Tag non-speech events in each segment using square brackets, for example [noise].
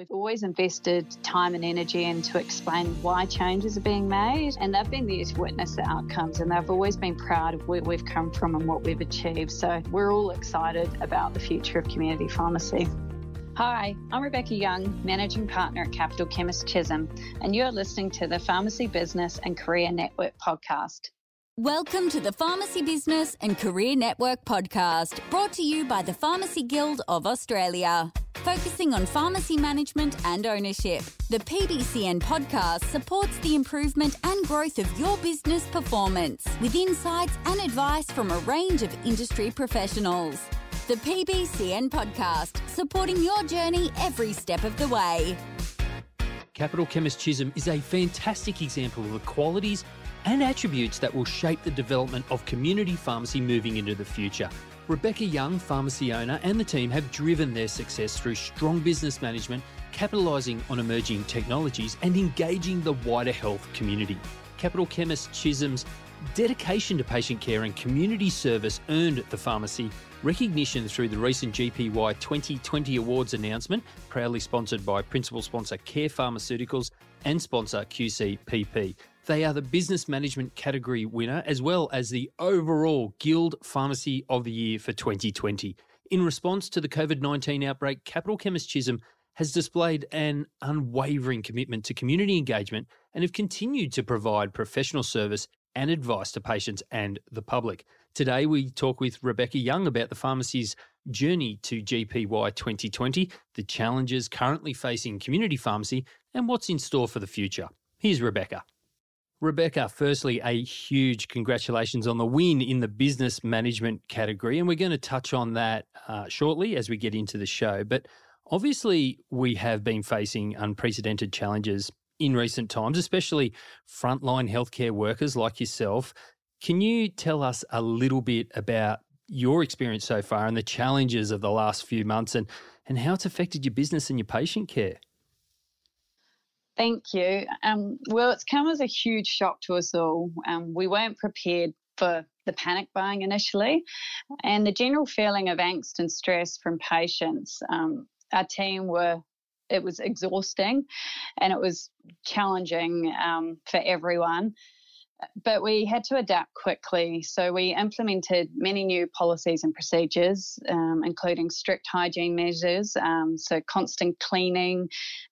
We've always invested time and energy into explain why changes are being made, and they've been there to witness the outcomes, and they've always been proud of where we've come from and what we've achieved. So we're all excited about the future of community pharmacy. Hi, I'm Rebecca Young, Managing Partner at Capital Chemist Chisholm, and you're listening to the Pharmacy Business and Career Network podcast. Welcome to the Pharmacy Business and Career Network podcast, brought to you by the Pharmacy Guild of Australia. Focusing on pharmacy management and ownership, the PBCN podcast supports the improvement and growth of your business performance with insights and advice from a range of industry professionals. The PBCN podcast, supporting your journey every step of the way. Capital Chemist Chisholm is a fantastic example of the qualities and attributes that will shape the development of community pharmacy moving into the future. Rebecca Young, pharmacy owner, and the team have driven their success through strong business management, capitalising on emerging technologies, and engaging the wider health community. Capital Chemist Chisholm's dedication to patient care and community service earned the pharmacy recognition through the recent GPY 2020 Awards announcement, proudly sponsored by principal sponsor Care Pharmaceuticals and sponsor QCPP. They are the Business Management category winner, as well as the overall Guild Pharmacy of the Year for 2020. In response to the COVID 19 outbreak, Capital Chemist Chisholm has displayed an unwavering commitment to community engagement and have continued to provide professional service and advice to patients and the public. Today, we talk with Rebecca Young about the pharmacy's journey to GPY 2020, the challenges currently facing community pharmacy, and what's in store for the future. Here's Rebecca. Rebecca, firstly, a huge congratulations on the win in the business management category. And we're going to touch on that uh, shortly as we get into the show. But obviously, we have been facing unprecedented challenges in recent times, especially frontline healthcare workers like yourself. Can you tell us a little bit about your experience so far and the challenges of the last few months and, and how it's affected your business and your patient care? Thank you. Um, well, it's come as a huge shock to us all. Um, we weren't prepared for the panic buying initially, and the general feeling of angst and stress from patients. Um, our team were it was exhausting and it was challenging um, for everyone but we had to adapt quickly. So we implemented many new policies and procedures, um, including strict hygiene measures, um, so constant cleaning,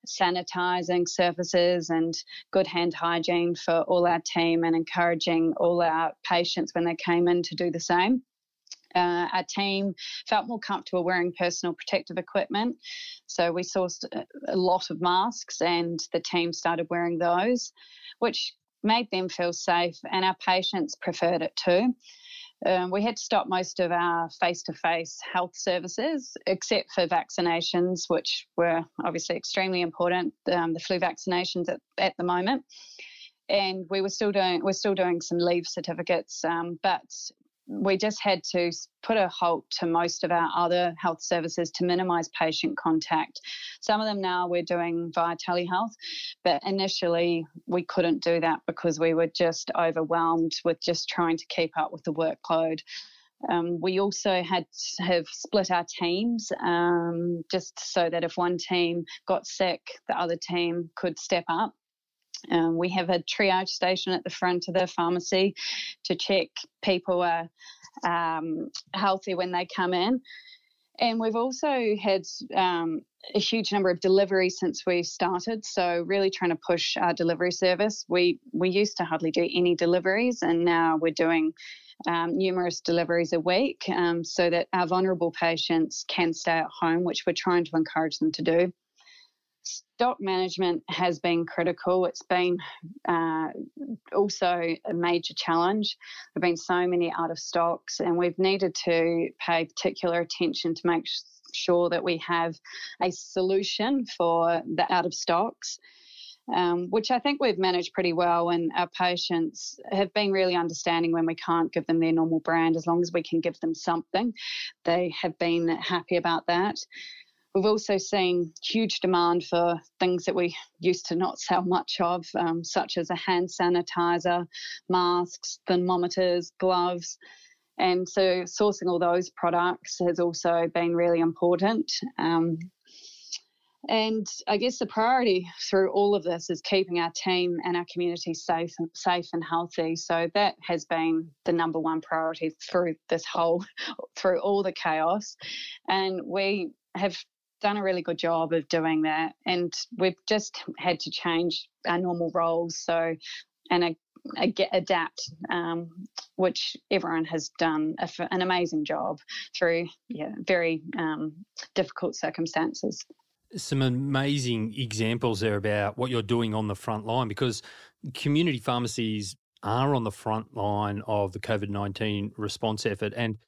sanitizing surfaces, and good hand hygiene for all our team, and encouraging all our patients when they came in to do the same. Uh, our team felt more comfortable wearing personal protective equipment. So we sourced a lot of masks and the team started wearing those, which made them feel safe, and our patients preferred it too. Um, we had to stop most of our face to face health services, except for vaccinations, which were obviously extremely important, um, the flu vaccinations at, at the moment. And we were still doing we're still doing some leave certificates, um, but we just had to put a halt to most of our other health services to minimise patient contact. Some of them now we're doing via telehealth, but initially we couldn't do that because we were just overwhelmed with just trying to keep up with the workload. Um, we also had to have split our teams um, just so that if one team got sick, the other team could step up. Um, we have a triage station at the front of the pharmacy to check people are um, healthy when they come in. And we've also had um, a huge number of deliveries since we started. So really trying to push our delivery service. We we used to hardly do any deliveries, and now we're doing um, numerous deliveries a week, um, so that our vulnerable patients can stay at home, which we're trying to encourage them to do stock management has been critical. It's been uh, also a major challenge. There have been so many out of stocks, and we've needed to pay particular attention to make sure that we have a solution for the out of stocks. Um, which I think we've managed pretty well, and our patients have been really understanding when we can't give them their normal brand. As long as we can give them something, they have been happy about that. We've also seen huge demand for things that we used to not sell much of, um, such as a hand sanitizer, masks, thermometers, gloves. And so sourcing all those products has also been really important. Um, And I guess the priority through all of this is keeping our team and our community safe, safe and healthy. So that has been the number one priority through this whole, [laughs] through all the chaos. And we have done a really good job of doing that. And we've just had to change our normal roles. So, and adapt, um, which everyone has done a, an amazing job through yeah, very um, difficult circumstances some amazing examples there about what you're doing on the front line because community pharmacies are on the front line of the COVID 19 response effort. And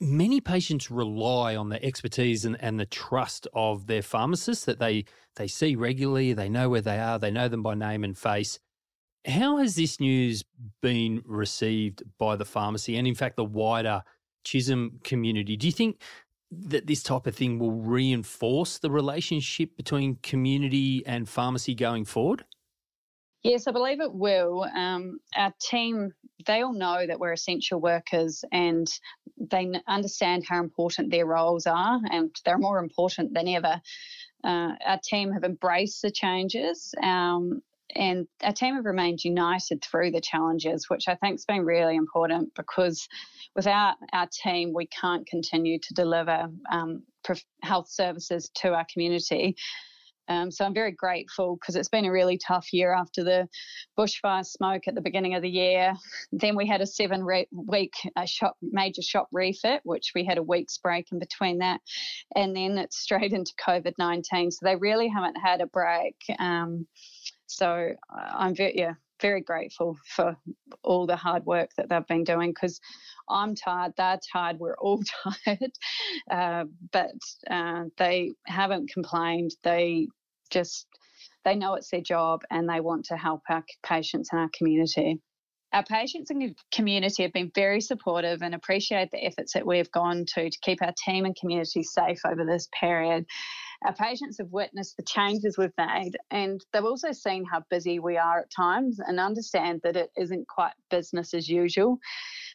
many patients rely on the expertise and, and the trust of their pharmacists that they, they see regularly, they know where they are, they know them by name and face. How has this news been received by the pharmacy and, in fact, the wider Chisholm community? Do you think that this type of thing will reinforce the relationship between community and pharmacy going forward? Yes, I believe it will. Um, our team, they all know that we're essential workers and they understand how important their roles are, and they're more important than ever. Uh, our team have embraced the changes um, and our team have remained united through the challenges, which I think has been really important because without our team, we can't continue to deliver um, health services to our community. Um, so I'm very grateful because it's been a really tough year after the bushfire smoke at the beginning of the year. Then we had a seven re- week uh, shop, major shop refit, which we had a week's break in between that. And then it's straight into COVID 19. So they really haven't had a break. Um, so I'm very, yeah, very grateful for all the hard work that they've been doing because I'm tired, they're tired, we're all [laughs] tired. Uh, but uh, they haven't complained. They just, they know it's their job and they want to help our patients and our community. Our patients and community have been very supportive and appreciate the efforts that we've gone to to keep our team and community safe over this period. Our patients have witnessed the changes we've made and they've also seen how busy we are at times and understand that it isn't quite business as usual.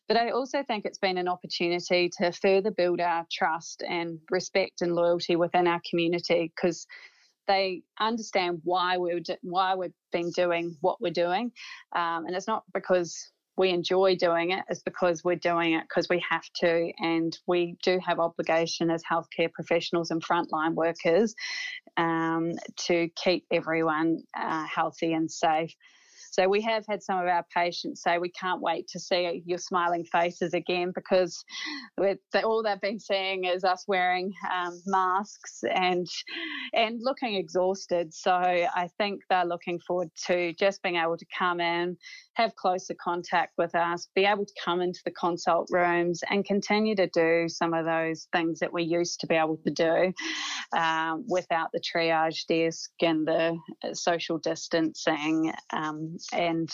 But I also think it's been an opportunity to further build our trust and respect and loyalty within our community because they understand why we're why we've been doing what we're doing, um, and it's not because we enjoy doing it. it is because we're doing it because we have to and we do have obligation as healthcare professionals and frontline workers um, to keep everyone uh, healthy and safe so we have had some of our patients say we can't wait to see your smiling faces again because all they've been seeing is us wearing um, masks and and looking exhausted. So I think they're looking forward to just being able to come in, have closer contact with us, be able to come into the consult rooms and continue to do some of those things that we used to be able to do um, without the triage desk and the uh, social distancing um, and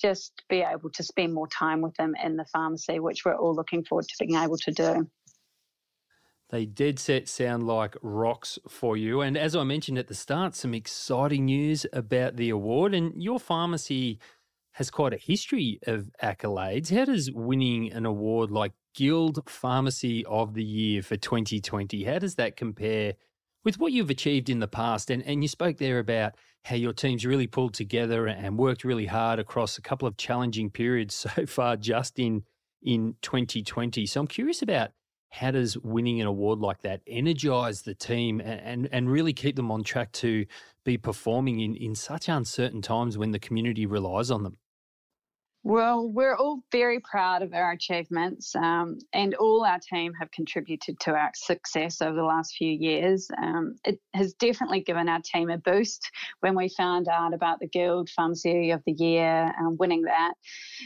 just be able to spend more time with them in the pharmacy, which we're all looking forward to being able to do. They dead set sound like rocks for you. And as I mentioned at the start, some exciting news about the award. And your pharmacy has quite a history of accolades. How does winning an award like Guild Pharmacy of the Year for 2020, how does that compare with what you've achieved in the past? And, and you spoke there about how your team's really pulled together and worked really hard across a couple of challenging periods [laughs] so far just in in 2020. So I'm curious about how does winning an award like that energize the team and, and, and really keep them on track to be performing in, in such uncertain times when the community relies on them? Well, we're all very proud of our achievements, um, and all our team have contributed to our success over the last few years. Um, it has definitely given our team a boost when we found out about the Guild Pharmacy of the Year um, winning that.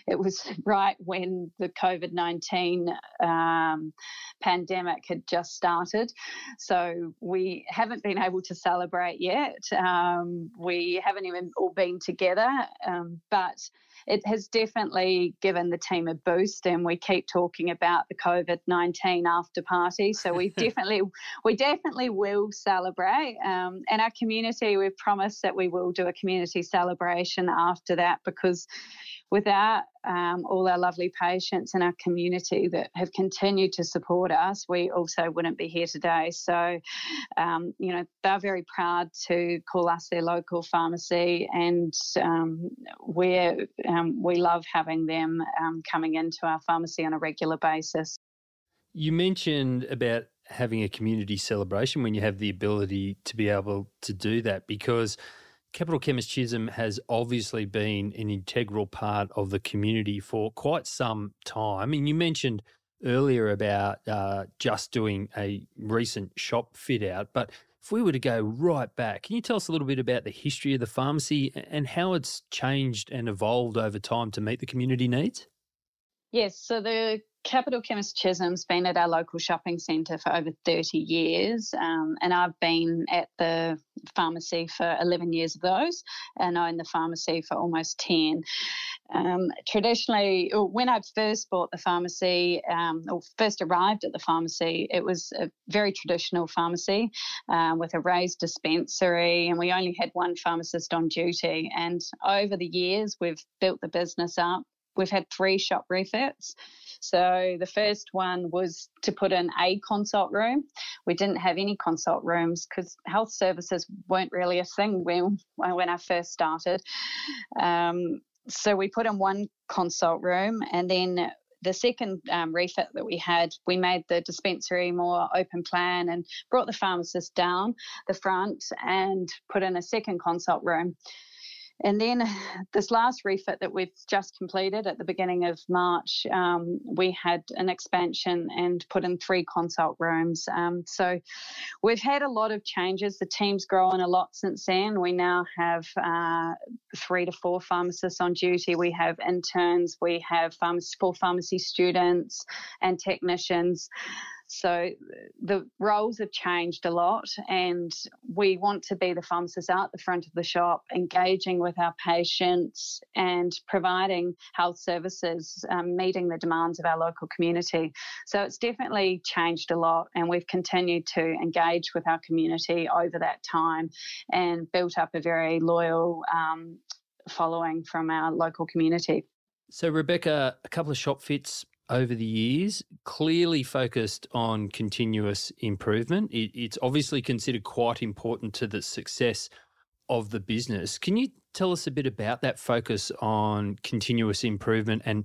It was [laughs] right when the COVID 19 um, pandemic had just started. So we haven't been able to celebrate yet. Um, we haven't even all been together, um, but it has definitely given the team a boost and we keep talking about the COVID-19 after party so we [laughs] definitely we definitely will celebrate um, and our community we've promised that we will do a community celebration after that because without um, all our lovely patients in our community that have continued to support us, we also wouldn't be here today. So, um, you know, they're very proud to call us their local pharmacy, and um, we're um, we love having them um, coming into our pharmacy on a regular basis. You mentioned about having a community celebration when you have the ability to be able to do that because Capital Chemist Chisholm has obviously been an integral part of the community for quite some time. And you mentioned earlier about uh, just doing a recent shop fit out, but if we were to go right back, can you tell us a little bit about the history of the pharmacy and how it's changed and evolved over time to meet the community needs? Yes, so the Capital Chemist Chisholm's been at our local shopping centre for over 30 years, um, and I've been at the pharmacy for 11 years of those, and I own the pharmacy for almost 10. Um, traditionally, when I first bought the pharmacy, um, or first arrived at the pharmacy, it was a very traditional pharmacy um, with a raised dispensary, and we only had one pharmacist on duty. And over the years, we've built the business up. We've had three shop refits. So the first one was to put in a consult room. We didn't have any consult rooms because health services weren't really a thing when when I first started. Um, so we put in one consult room, and then the second um, refit that we had, we made the dispensary more open plan and brought the pharmacist down the front and put in a second consult room. And then this last refit that we've just completed at the beginning of March, um, we had an expansion and put in three consult rooms. Um, so we've had a lot of changes. The team's grown a lot since then. We now have uh, three to four pharmacists on duty. We have interns. We have pharmacy, full pharmacy students and technicians. So the roles have changed a lot, and we want to be the pharmacists out the front of the shop, engaging with our patients and providing health services, um, meeting the demands of our local community. So it's definitely changed a lot, and we've continued to engage with our community over that time and built up a very loyal um, following from our local community. So, Rebecca, a couple of shop fits over the years, clearly focused on continuous improvement. It, it's obviously considered quite important to the success of the business. Can you tell us a bit about that focus on continuous improvement and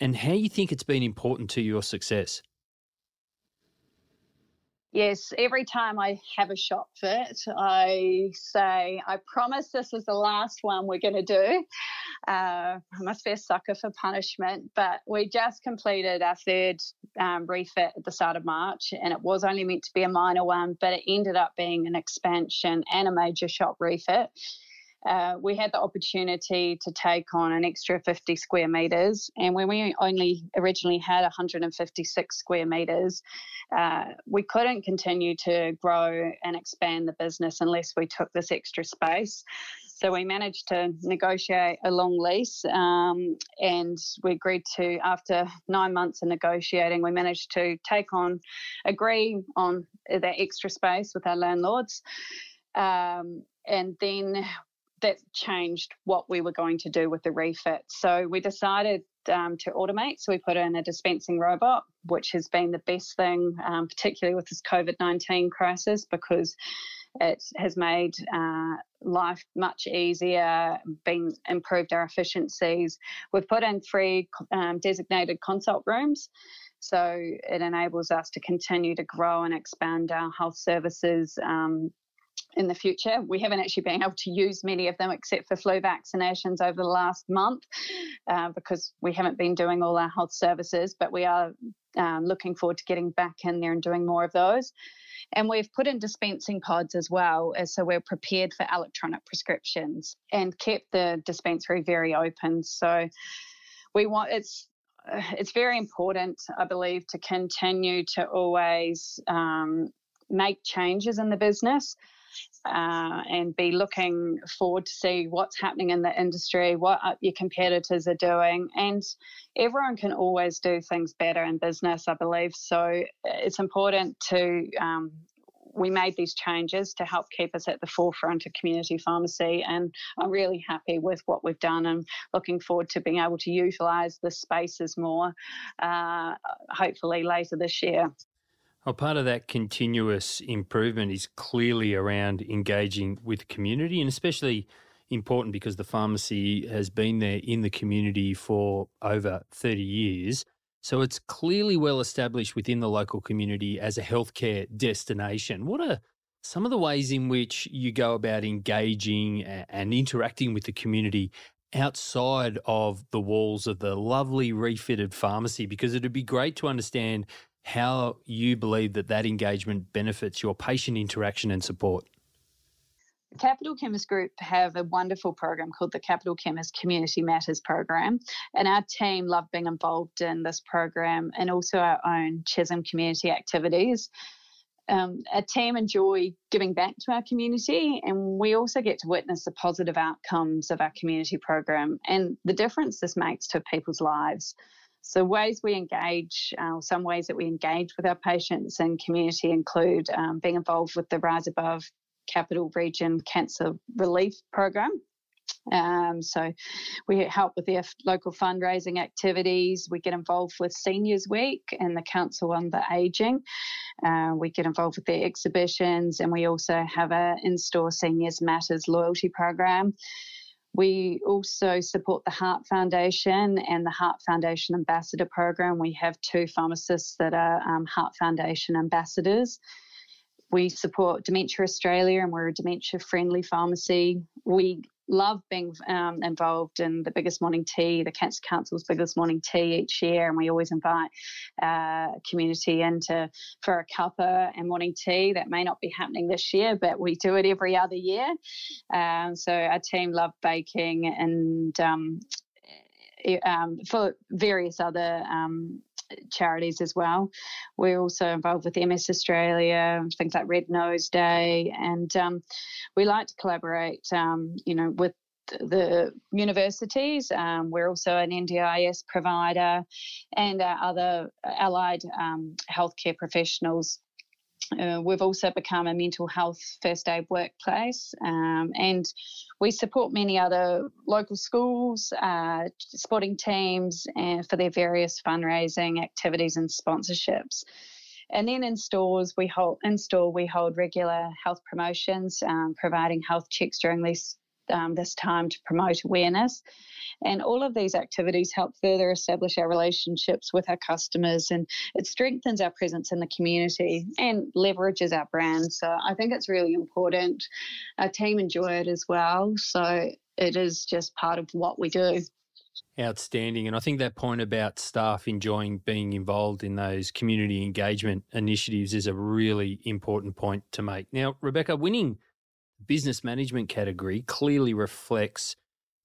and how you think it's been important to your success? Yes, every time I have a shop fit, I say, I promise this is the last one we're going to do. Uh, I must be a sucker for punishment, but we just completed our third um, refit at the start of March, and it was only meant to be a minor one, but it ended up being an expansion and a major shop refit. Uh, we had the opportunity to take on an extra 50 square metres. And when we only originally had 156 square metres, uh, we couldn't continue to grow and expand the business unless we took this extra space. So we managed to negotiate a long lease, um, and we agreed to, after nine months of negotiating, we managed to take on, agree on that extra space with our landlords. Um, and then that changed what we were going to do with the refit. So we decided um, to automate. So we put in a dispensing robot, which has been the best thing, um, particularly with this COVID 19 crisis, because it has made uh, life much easier, been improved our efficiencies. We've put in three um, designated consult rooms. So it enables us to continue to grow and expand our health services um, in the future. We haven't actually been able to use many of them except for flu vaccinations over the last month uh, because we haven't been doing all our health services, but we are um, looking forward to getting back in there and doing more of those. And we've put in dispensing pods as well, so we're prepared for electronic prescriptions and kept the dispensary very open. So we want it's it's very important, I believe, to continue to always um, make changes in the business uh, and be looking forward to see what's happening in the industry, what your competitors are doing, and everyone can always do things better in business, I believe. So it's important to um, we made these changes to help keep us at the forefront of community pharmacy. And I'm really happy with what we've done and looking forward to being able to utilise the spaces more, uh, hopefully later this year. Well, part of that continuous improvement is clearly around engaging with community and especially important because the pharmacy has been there in the community for over 30 years. So it's clearly well established within the local community as a healthcare destination. What are some of the ways in which you go about engaging and interacting with the community outside of the walls of the lovely refitted pharmacy? Because it'd be great to understand how you believe that that engagement benefits your patient interaction and support. The Capital Chemist Group have a wonderful program called the Capital Chemist Community Matters program, and our team love being involved in this program and also our own Chisholm community activities. Um, our team enjoy giving back to our community, and we also get to witness the positive outcomes of our community program and the difference this makes to people's lives. So, ways we engage, uh, some ways that we engage with our patients and community include um, being involved with the Rise Above Capital Region Cancer Relief Program. Um, so we help with their local fundraising activities. We get involved with Seniors Week and the Council on the Aging. Uh, we get involved with their exhibitions, and we also have a in-store Seniors Matters loyalty program. We also support the Heart Foundation and the Heart Foundation Ambassador Program. We have two pharmacists that are um, Heart Foundation ambassadors. We support Dementia Australia and we're a dementia friendly pharmacy. We love being um, involved in the biggest morning tea, the Cancer Council's biggest morning tea each year, and we always invite uh, community into for a cuppa and morning tea. That may not be happening this year, but we do it every other year. Um, so our team love baking and um, um, for various other um, charities as well. We're also involved with MS Australia, things like Red Nose Day, and um, we like to collaborate, um, you know, with the universities. Um, we're also an NDIS provider and our other allied um, healthcare professionals uh, we've also become a mental health first aid workplace, um, and we support many other local schools, uh, sporting teams, and uh, for their various fundraising activities and sponsorships. And then in stores, we hold in store we hold regular health promotions, um, providing health checks during this um, this time to promote awareness. And all of these activities help further establish our relationships with our customers and it strengthens our presence in the community and leverages our brand. So I think it's really important. Our team enjoy it as well. So it is just part of what we do. Outstanding. And I think that point about staff enjoying being involved in those community engagement initiatives is a really important point to make. Now, Rebecca, winning business management category clearly reflects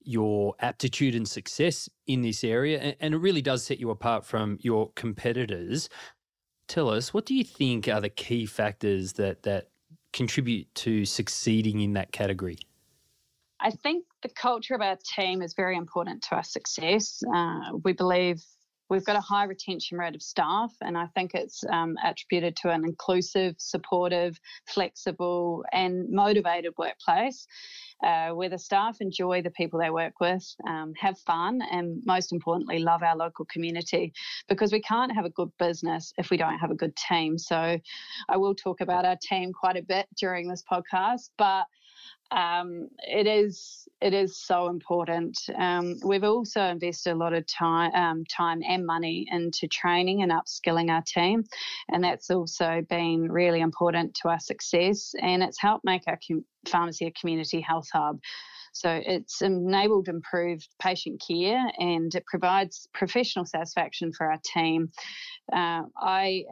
your aptitude and success in this area, and it really does set you apart from your competitors. Tell us, what do you think are the key factors that that contribute to succeeding in that category? I think the culture of our team is very important to our success. Uh, we believe we've got a high retention rate of staff, and I think it's um, attributed to an inclusive, supportive, flexible, and motivated workplace uh, where the staff enjoy the people they work with, um, have fun, and most importantly, love our local community because we can't have a good business if we don't have a good team. So I will talk about our team quite a bit during this podcast, but um, it is it is so important. Um, we've also invested a lot of time um, time and money into training and upskilling our team, and that's also been really important to our success. And it's helped make our com- pharmacy a community health hub. So it's enabled improved patient care and it provides professional satisfaction for our team. Uh, I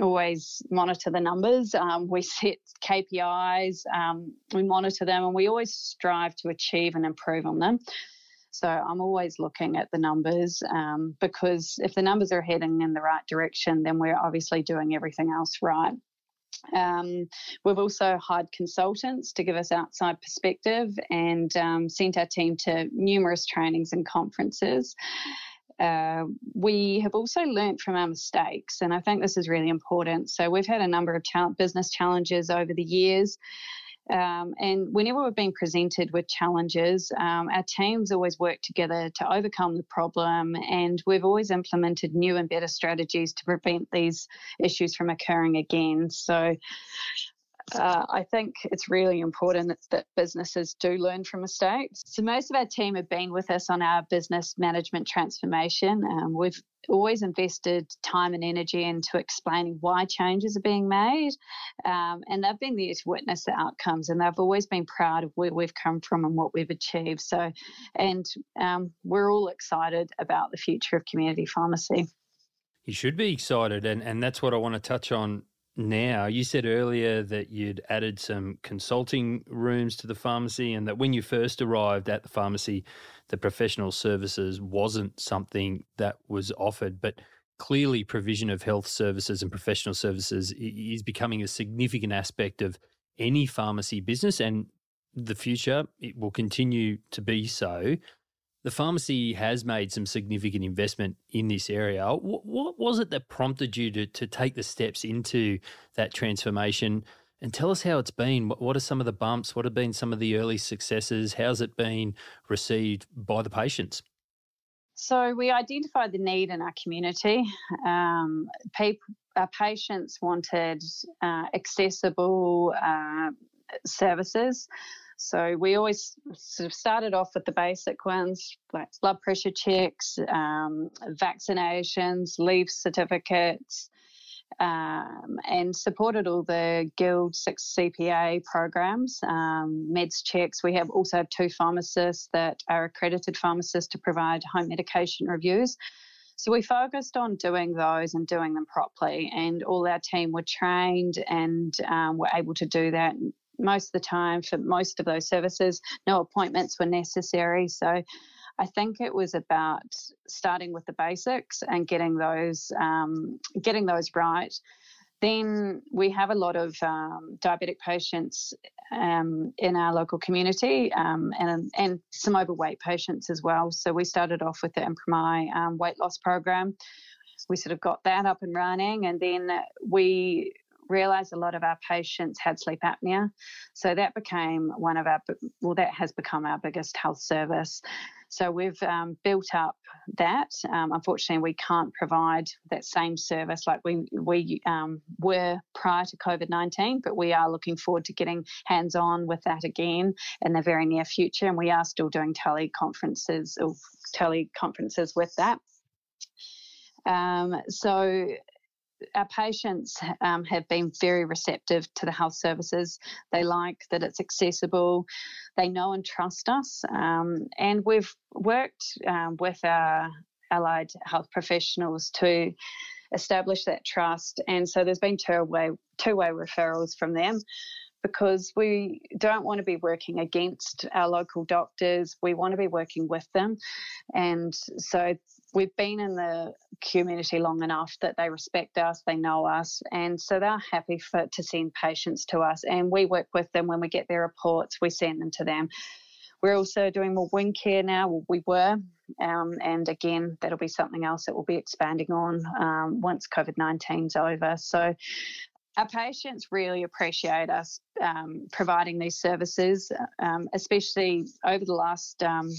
always monitor the numbers. Um, we set KPIs, um, we monitor them, and we always strive to achieve and improve on them. So I'm always looking at the numbers um, because if the numbers are heading in the right direction, then we're obviously doing everything else right. Um, we've also hired consultants to give us outside perspective and um, sent our team to numerous trainings and conferences. uh, we have also learned from our mistakes, and I think this is really important. So, we've had a number of business challenges over the years. Um, and whenever we've been presented with challenges, um, our teams always work together to overcome the problem, and we've always implemented new and better strategies to prevent these issues from occurring again. So, uh, I think it's really important that businesses do learn from mistakes. So, most of our team have been with us on our business management transformation. Um, we've always invested time and energy into explaining why changes are being made. Um, and they've been there to witness the outcomes, and they've always been proud of where we've come from and what we've achieved. So, and um, we're all excited about the future of community pharmacy. You should be excited, and, and that's what I want to touch on now. You said earlier that you'd added some consulting rooms to the pharmacy, and that when you first arrived at the pharmacy, the professional services wasn't something that was offered. But clearly, provision of health services and professional services is becoming a significant aspect of any pharmacy business, and the future it will continue to be so the pharmacy has made some significant investment in this area. What, what, was it that prompted you to, to take the steps into that transformation? And tell us how it's been. What are some of the bumps? What have been some of the early successes? How's it been received by the patients? So, we identified the need in our community. Um, people, our patients wanted uh, accessible uh, services. So we always sort of started off with the basic ones like blood pressure checks, um, vaccinations, leave certificates, um, and supported all the Guild 6 CPA programs, um, meds checks. We have also have two pharmacists that are accredited pharmacists to provide home medication reviews. So we focused on doing those and doing them properly, and all our team were trained and um, were able to do that most of the time for most of those services, no appointments were necessary. So I think it was about starting with the basics and getting those um, getting those right. Then we have a lot of um, diabetic patients um, in our local community um, and, and some overweight patients as well. So we started off with the Impromy um, weight loss program. We sort of got that up and running, and then we realised a lot of our patients had sleep apnea. So that became one of our, well, that has become our biggest health service. So we've um, built up that. Um, unfortunately, we can't provide that same service like we we um, were prior to COVID nineteen, but we are looking forward to getting hands on with that again in the very near future, and we are still doing teleconferences or teleconferences with that. Um, so our patients um, have been very receptive to the health services. They like that it's accessible. They know and trust us. Um, and we've worked um, with our allied health professionals to establish that trust. And so there's been two-way two-way referrals from them because we don't want to be working against our local doctors. We want to be working with them. And so we've been in the community long enough that they respect us, they know us, and so they're happy for to send patients to us. And we work with them when we get their reports, we send them to them. We're also doing more wound care now. Well, we were, um, and again, that'll be something else that we'll be expanding on um, once COVID 19's over. So our patients really appreciate us um, providing these services, um, especially over the last um,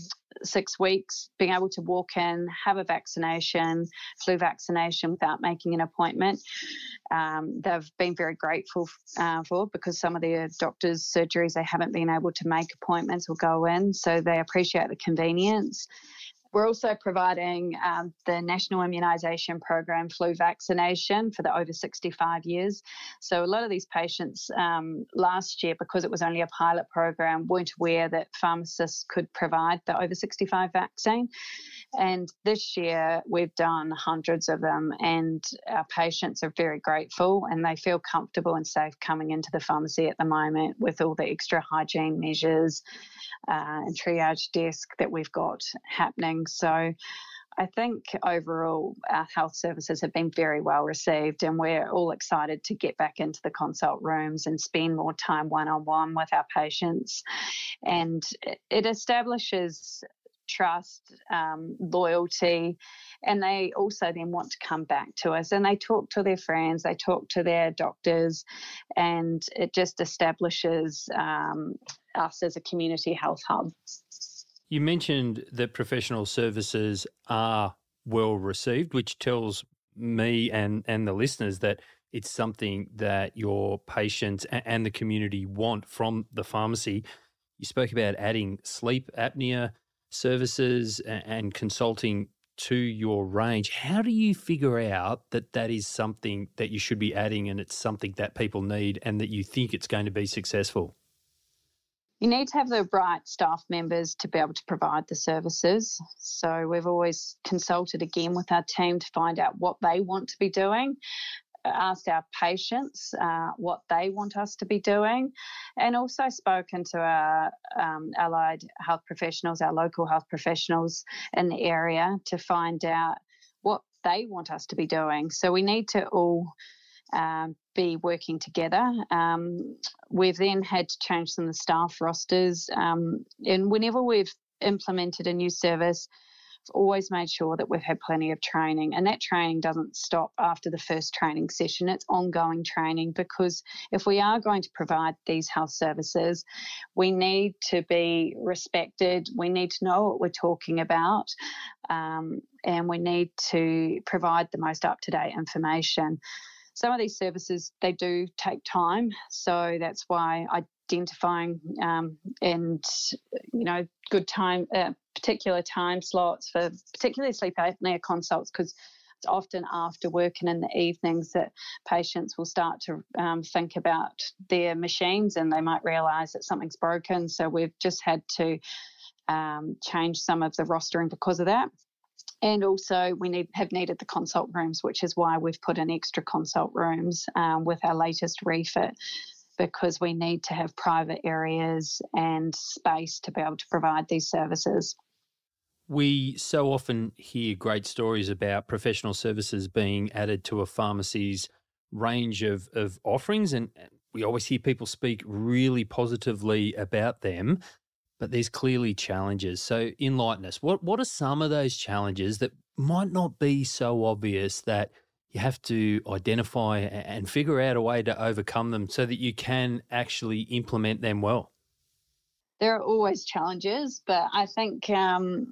six weeks, being able to walk in, have a vaccination, flu vaccination without making an appointment. Um, they've been very grateful uh, for because some of their doctors' surgeries they haven't been able to make appointments or go in, so they appreciate the convenience. We're also providing um, the National Immunisation Program flu vaccination for the over 65 years. So a lot of these patients um, last year, because it was only a pilot program, weren't aware that pharmacists could provide the over 65 vaccine. And this year we've done hundreds of them, and our patients are very grateful and they feel comfortable and safe coming into the pharmacy at the moment with all the extra hygiene measures uh, and triage desk that we've got happening. So I think overall our health services have been very well received, and we're all excited to get back into the consult rooms and spend more time one on one with our patients. And it establishes trust, um, loyalty, and they also then want to come back to us and they talk to their friends, they talk to their doctors, and it just establishes um, us as a community health hub. You mentioned that professional services are well received, which tells me and, and the listeners that it's something that your patients and the community want from the pharmacy. You spoke about adding sleep apnea services and consulting to your range. How do you figure out that that is something that you should be adding and it's something that people need and that you think it's going to be successful? You need to have the right staff members to be able to provide the services. So we've always consulted again with our team to find out what they want to be doing asked our patients uh, what they want us to be doing, and also spoken to our um, allied health professionals, our local health professionals in the area to find out what they want us to be doing. So we need to all um, be working together. Um, we've then had to change some of the staff rosters, um, and whenever we've implemented a new service, I've always made sure that we've had plenty of training, and that training doesn't stop after the first training session. It's ongoing training because if we are going to provide these health services, we need to be respected, we need to know what we're talking about, um, and we need to provide the most up to date information some of these services they do take time so that's why identifying um, and you know good time uh, particular time slots for particularly sleep apnea consults because it's often after work and in the evenings that patients will start to um, think about their machines and they might realize that something's broken. So we've just had to um, change some of the rostering because of that and also we need have needed the consult rooms, which is why we've put in extra consult rooms um, with our latest refit because we need to have private areas and space to be able to provide these services. We so often hear great stories about professional services being added to a pharmacy's range of, of offerings, and we always hear people speak really positively about them. But there's clearly challenges. So enlighten us. What what are some of those challenges that might not be so obvious that you have to identify and figure out a way to overcome them so that you can actually implement them well? There are always challenges, but I think um,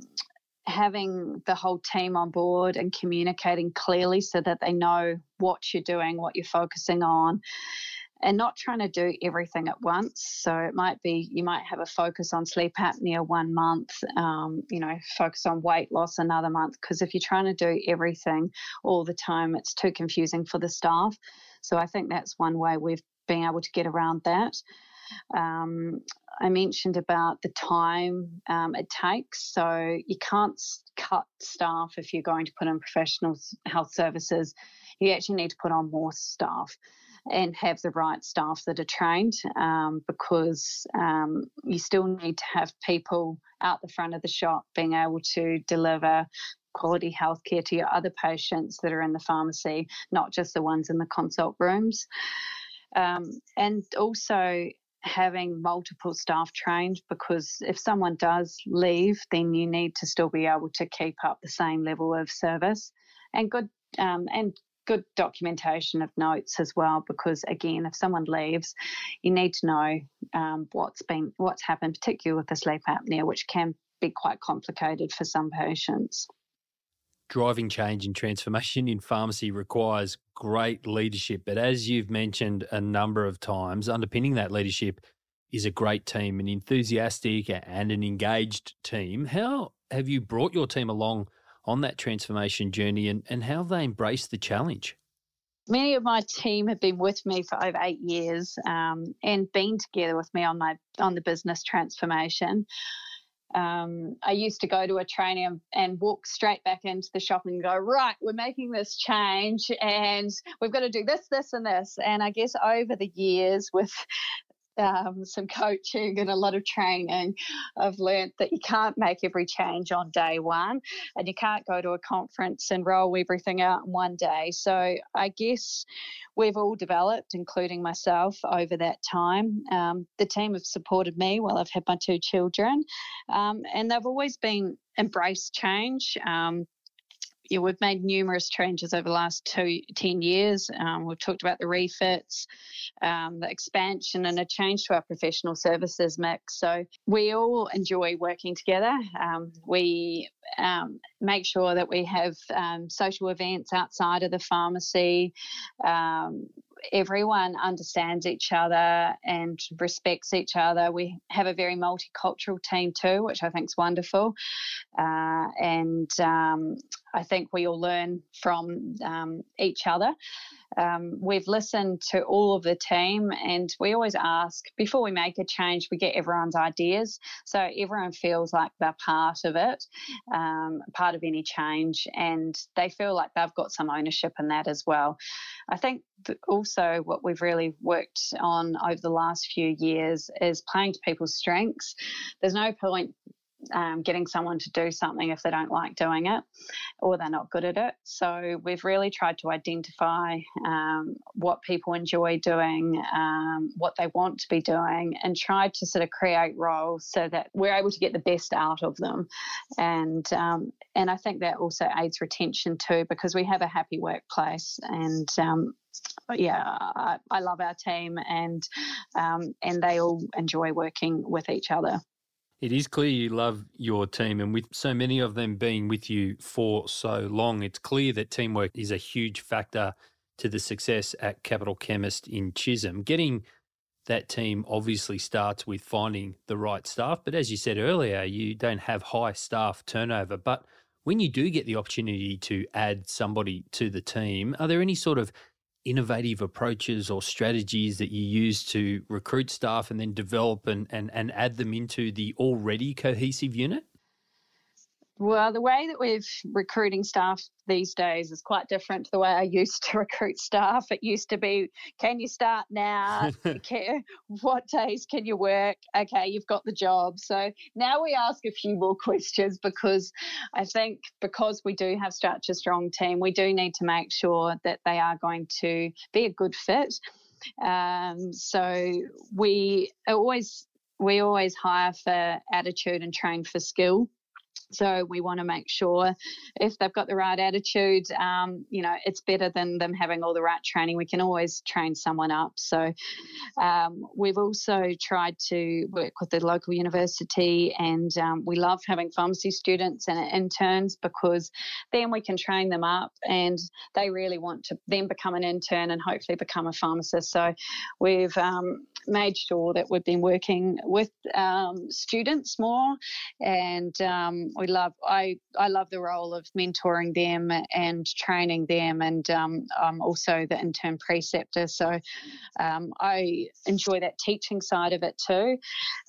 having the whole team on board and communicating clearly so that they know what you're doing, what you're focusing on, and not trying to do everything at once. So it might be you might have a focus on sleep apnea one month, um, you know, focus on weight loss another month. Because if you're trying to do everything all the time, it's too confusing for the staff. So I think that's one way we've been able to get around that. Um, I mentioned about the time um, it takes. So you can't cut staff if you're going to put in professional health services. You actually need to put on more staff and have the right staff that are trained um, because um, you still need to have people out the front of the shop being able to deliver quality healthcare to your other patients that are in the pharmacy, not just the ones in the consult rooms. Um, and also having multiple staff trained because if someone does leave, then you need to still be able to keep up the same level of service and good um, and good documentation of notes as well because again if someone leaves you need to know um, what's been what's happened particularly with the sleep apnea which can be quite complicated for some patients. Driving change and transformation in pharmacy requires great leadership but as you've mentioned a number of times underpinning that leadership is a great team an enthusiastic and an engaged team. How have you brought your team along on that transformation journey and, and how they embrace the challenge? Many of my team have been with me for over eight years um, and been together with me on my on the business transformation. Um, I used to go to a training and, and, walk straight back into the shop and go, right, we're making this change and we've got to do this, this, and this. And I guess over the years, with um, some coaching and a lot of training, I've learned that you can't make every change on day one and you can't go to a conference and roll everything out in one day. So I guess we've all developed, including myself, over that time. Um, the team have supported me while I've had my two children, um, and they've always been embraced change. Um, yeah, we've made numerous changes over the last two, 10 years. Um, we've talked about the refits, um, the expansion, and a change to our professional services mix. So we all enjoy working together. Um, we um, make sure that we have um, social events outside of the pharmacy um, everyone understands each other and respects each other. We have a very multicultural team too, which I think is wonderful. Uh, and um, I think we all learn from um, each other. Um, we've listened to all of the team and we always ask before we make a change, we get everyone's ideas. So everyone feels like they're part of it, um, part of any change, and they feel like they've got some ownership in that as well. I think also what we've really worked on over the last few years is playing to people's strengths. There's no point um, getting someone to do something if they don't like doing it or they're not good at it. So we've really tried to identify um, what people enjoy doing, um, what they want to be doing, and tried to sort of create roles so that we're able to get the best out of them. And um, and I think that also aids retention too because we have a happy workplace and um, yeah, I, I, love our team and um, and they all enjoy working with each other. It is clear you love your team, and with so many of them being with you for so long, it's clear that teamwork is a huge factor to the success at Capital Chemist in Chisholm. Getting that team obviously starts with finding the right staff, but as you said earlier, you don't have high staff turnover. But when you do get the opportunity to add somebody to the team, are there any sort of innovative approaches or strategies that you use to recruit staff and then develop and, and, and add them into the already cohesive unit? Well, the way that we're recruiting staff these days is quite different to the way I [laughs] used to recruit staff. It used to be, can you start now? [laughs] can, what days can you work? Okay, you've got the job. So now we ask a few more questions because I think because we do have such a strong team, we do need to make sure that they are going to be a good fit. Um, so we always we always hire for attitude and train for skill. So we want to make sure if they've got the right attitude, um, you know, it's better than them having all the right training. We can always train someone up. So um, we've also tried to work with the local university, and um, we love having pharmacy students and interns because then we can train them up, and they really want to then become an intern and hopefully become a pharmacist. So we've um, made sure that we've been working with um, students more, and um, we love I I love the role of mentoring them and training them, and um, I'm also the intern preceptor, so um, I enjoy that teaching side of it too.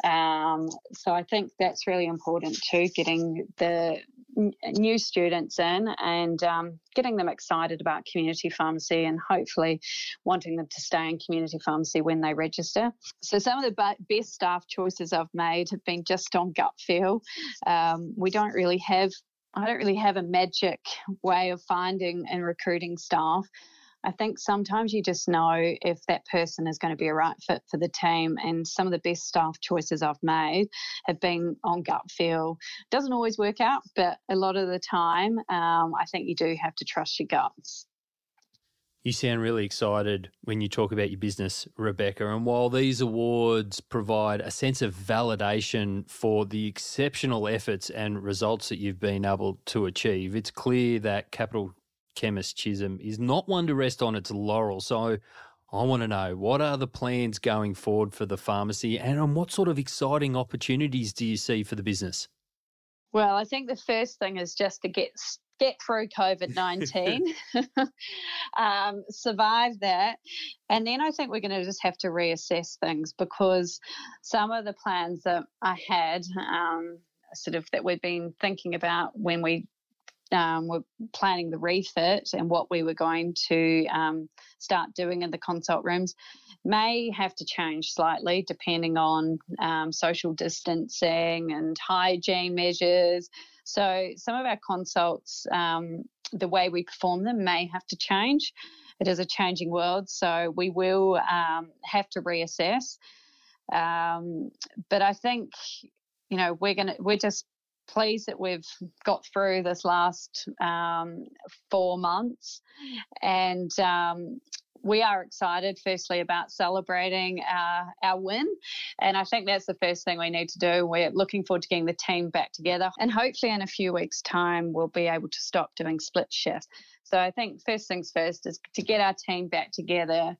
Um, so I think that's really important too, getting the new students in and um, getting them excited about community pharmacy and hopefully wanting them to stay in community pharmacy when they register. So, some of the best staff choices I've made have been just on gut feel. Um, we don't really have I don't really have a magic way of finding and recruiting staff. I think sometimes you just know if that person is going to be a right fit for the team. And some of the best staff choices I've made have been on gut feel. Doesn't always work out, but a lot of the time, um, I think you do have to trust your guts. You sound really excited when you talk about your business, Rebecca. And while these awards provide a sense of validation for the exceptional efforts and results that you've been able to achieve, it's clear that Capital Chemist Chisholm is not one to rest on its laurels. So I want to know what are the plans going forward for the pharmacy and on what sort of exciting opportunities do you see for the business? Well, I think the first thing is just to get get through COVID 19, [laughs] [laughs] um, survive that. And then I think we're going to just have to reassess things because some of the plans that I had, um, sort of that we've been thinking about when we um, were planning the refit and what we were going to um, start doing in the consult rooms may have to change slightly depending on um, social distancing and hygiene measures. So, some of our consults, um, the way we perform them, may have to change. It is a changing world, so we will um, have to reassess. Um, but I think, you know, we're gonna we're just pleased that we've got through this last um, four months, and um, we are excited, firstly, about celebrating our, our win. And I think that's the first thing we need to do. We're looking forward to getting the team back together. And hopefully, in a few weeks' time, we'll be able to stop doing split shifts. So I think first things first is to get our team back together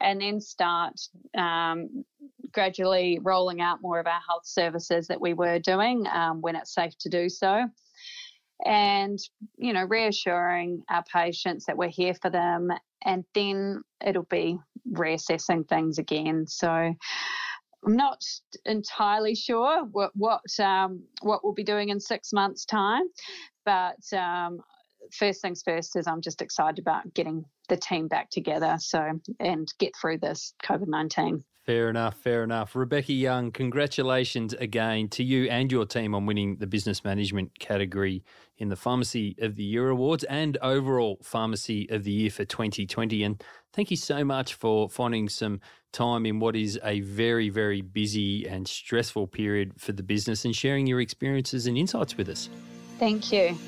and then start um, gradually rolling out more of our health services that we were doing um, when it's safe to do so. And you know reassuring our patients that we're here for them and then it'll be reassessing things again. So I'm not entirely sure what what um, what we'll be doing in six months' time, but um, first things first is I'm just excited about getting the team back together so and get through this COVID nineteen. Fair enough, fair enough. Rebecca Young, congratulations again to you and your team on winning the business management category in the Pharmacy of the Year Awards and overall Pharmacy of the Year for 2020. And thank you so much for finding some time in what is a very, very busy and stressful period for the business and sharing your experiences and insights with us. Thank you.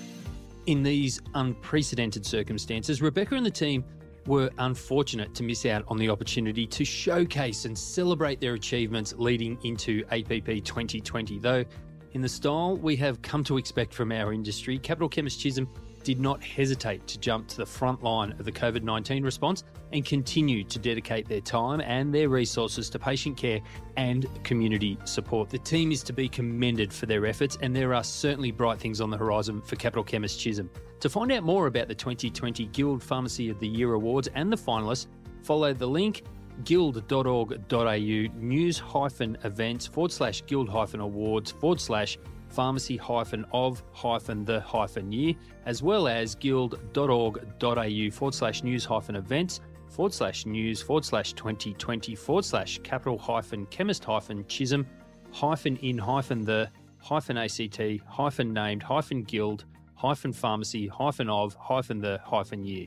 In these unprecedented circumstances, Rebecca and the team were unfortunate to miss out on the opportunity to showcase and celebrate their achievements leading into APP 2020. Though, in the style we have come to expect from our industry, Capital Chemist Chisholm did not hesitate to jump to the front line of the COVID 19 response and continue to dedicate their time and their resources to patient care and community support. The team is to be commended for their efforts, and there are certainly bright things on the horizon for Capital Chemist Chisholm. To find out more about the 2020 Guild Pharmacy of the Year Awards and the finalists, follow the link guild.org.au news hyphen events forward slash guild hyphen awards forward slash pharmacy hyphen of hyphen the hyphen year, as well as guild.org.au forward slash news hyphen events forward slash news forward slash 2020 forward slash capital hyphen chemist hyphen chisholm hyphen in hyphen the hyphen ACT hyphen named hyphen guild hyphen pharmacy hyphen of hyphen the hyphen year.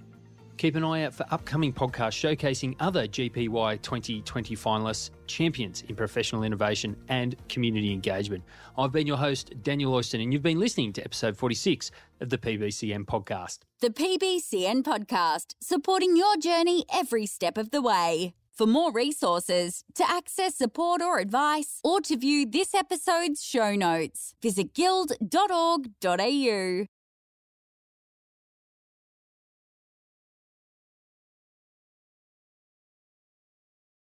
Keep an eye out for upcoming podcasts showcasing other GPY 2020 finalists, champions in professional innovation and community engagement. I've been your host, Daniel Oyston, and you've been listening to episode 46 of the PBCN podcast. The PBCN podcast, supporting your journey every step of the way. For more resources, to access support or advice, or to view this episode's show notes, visit guild.org.au.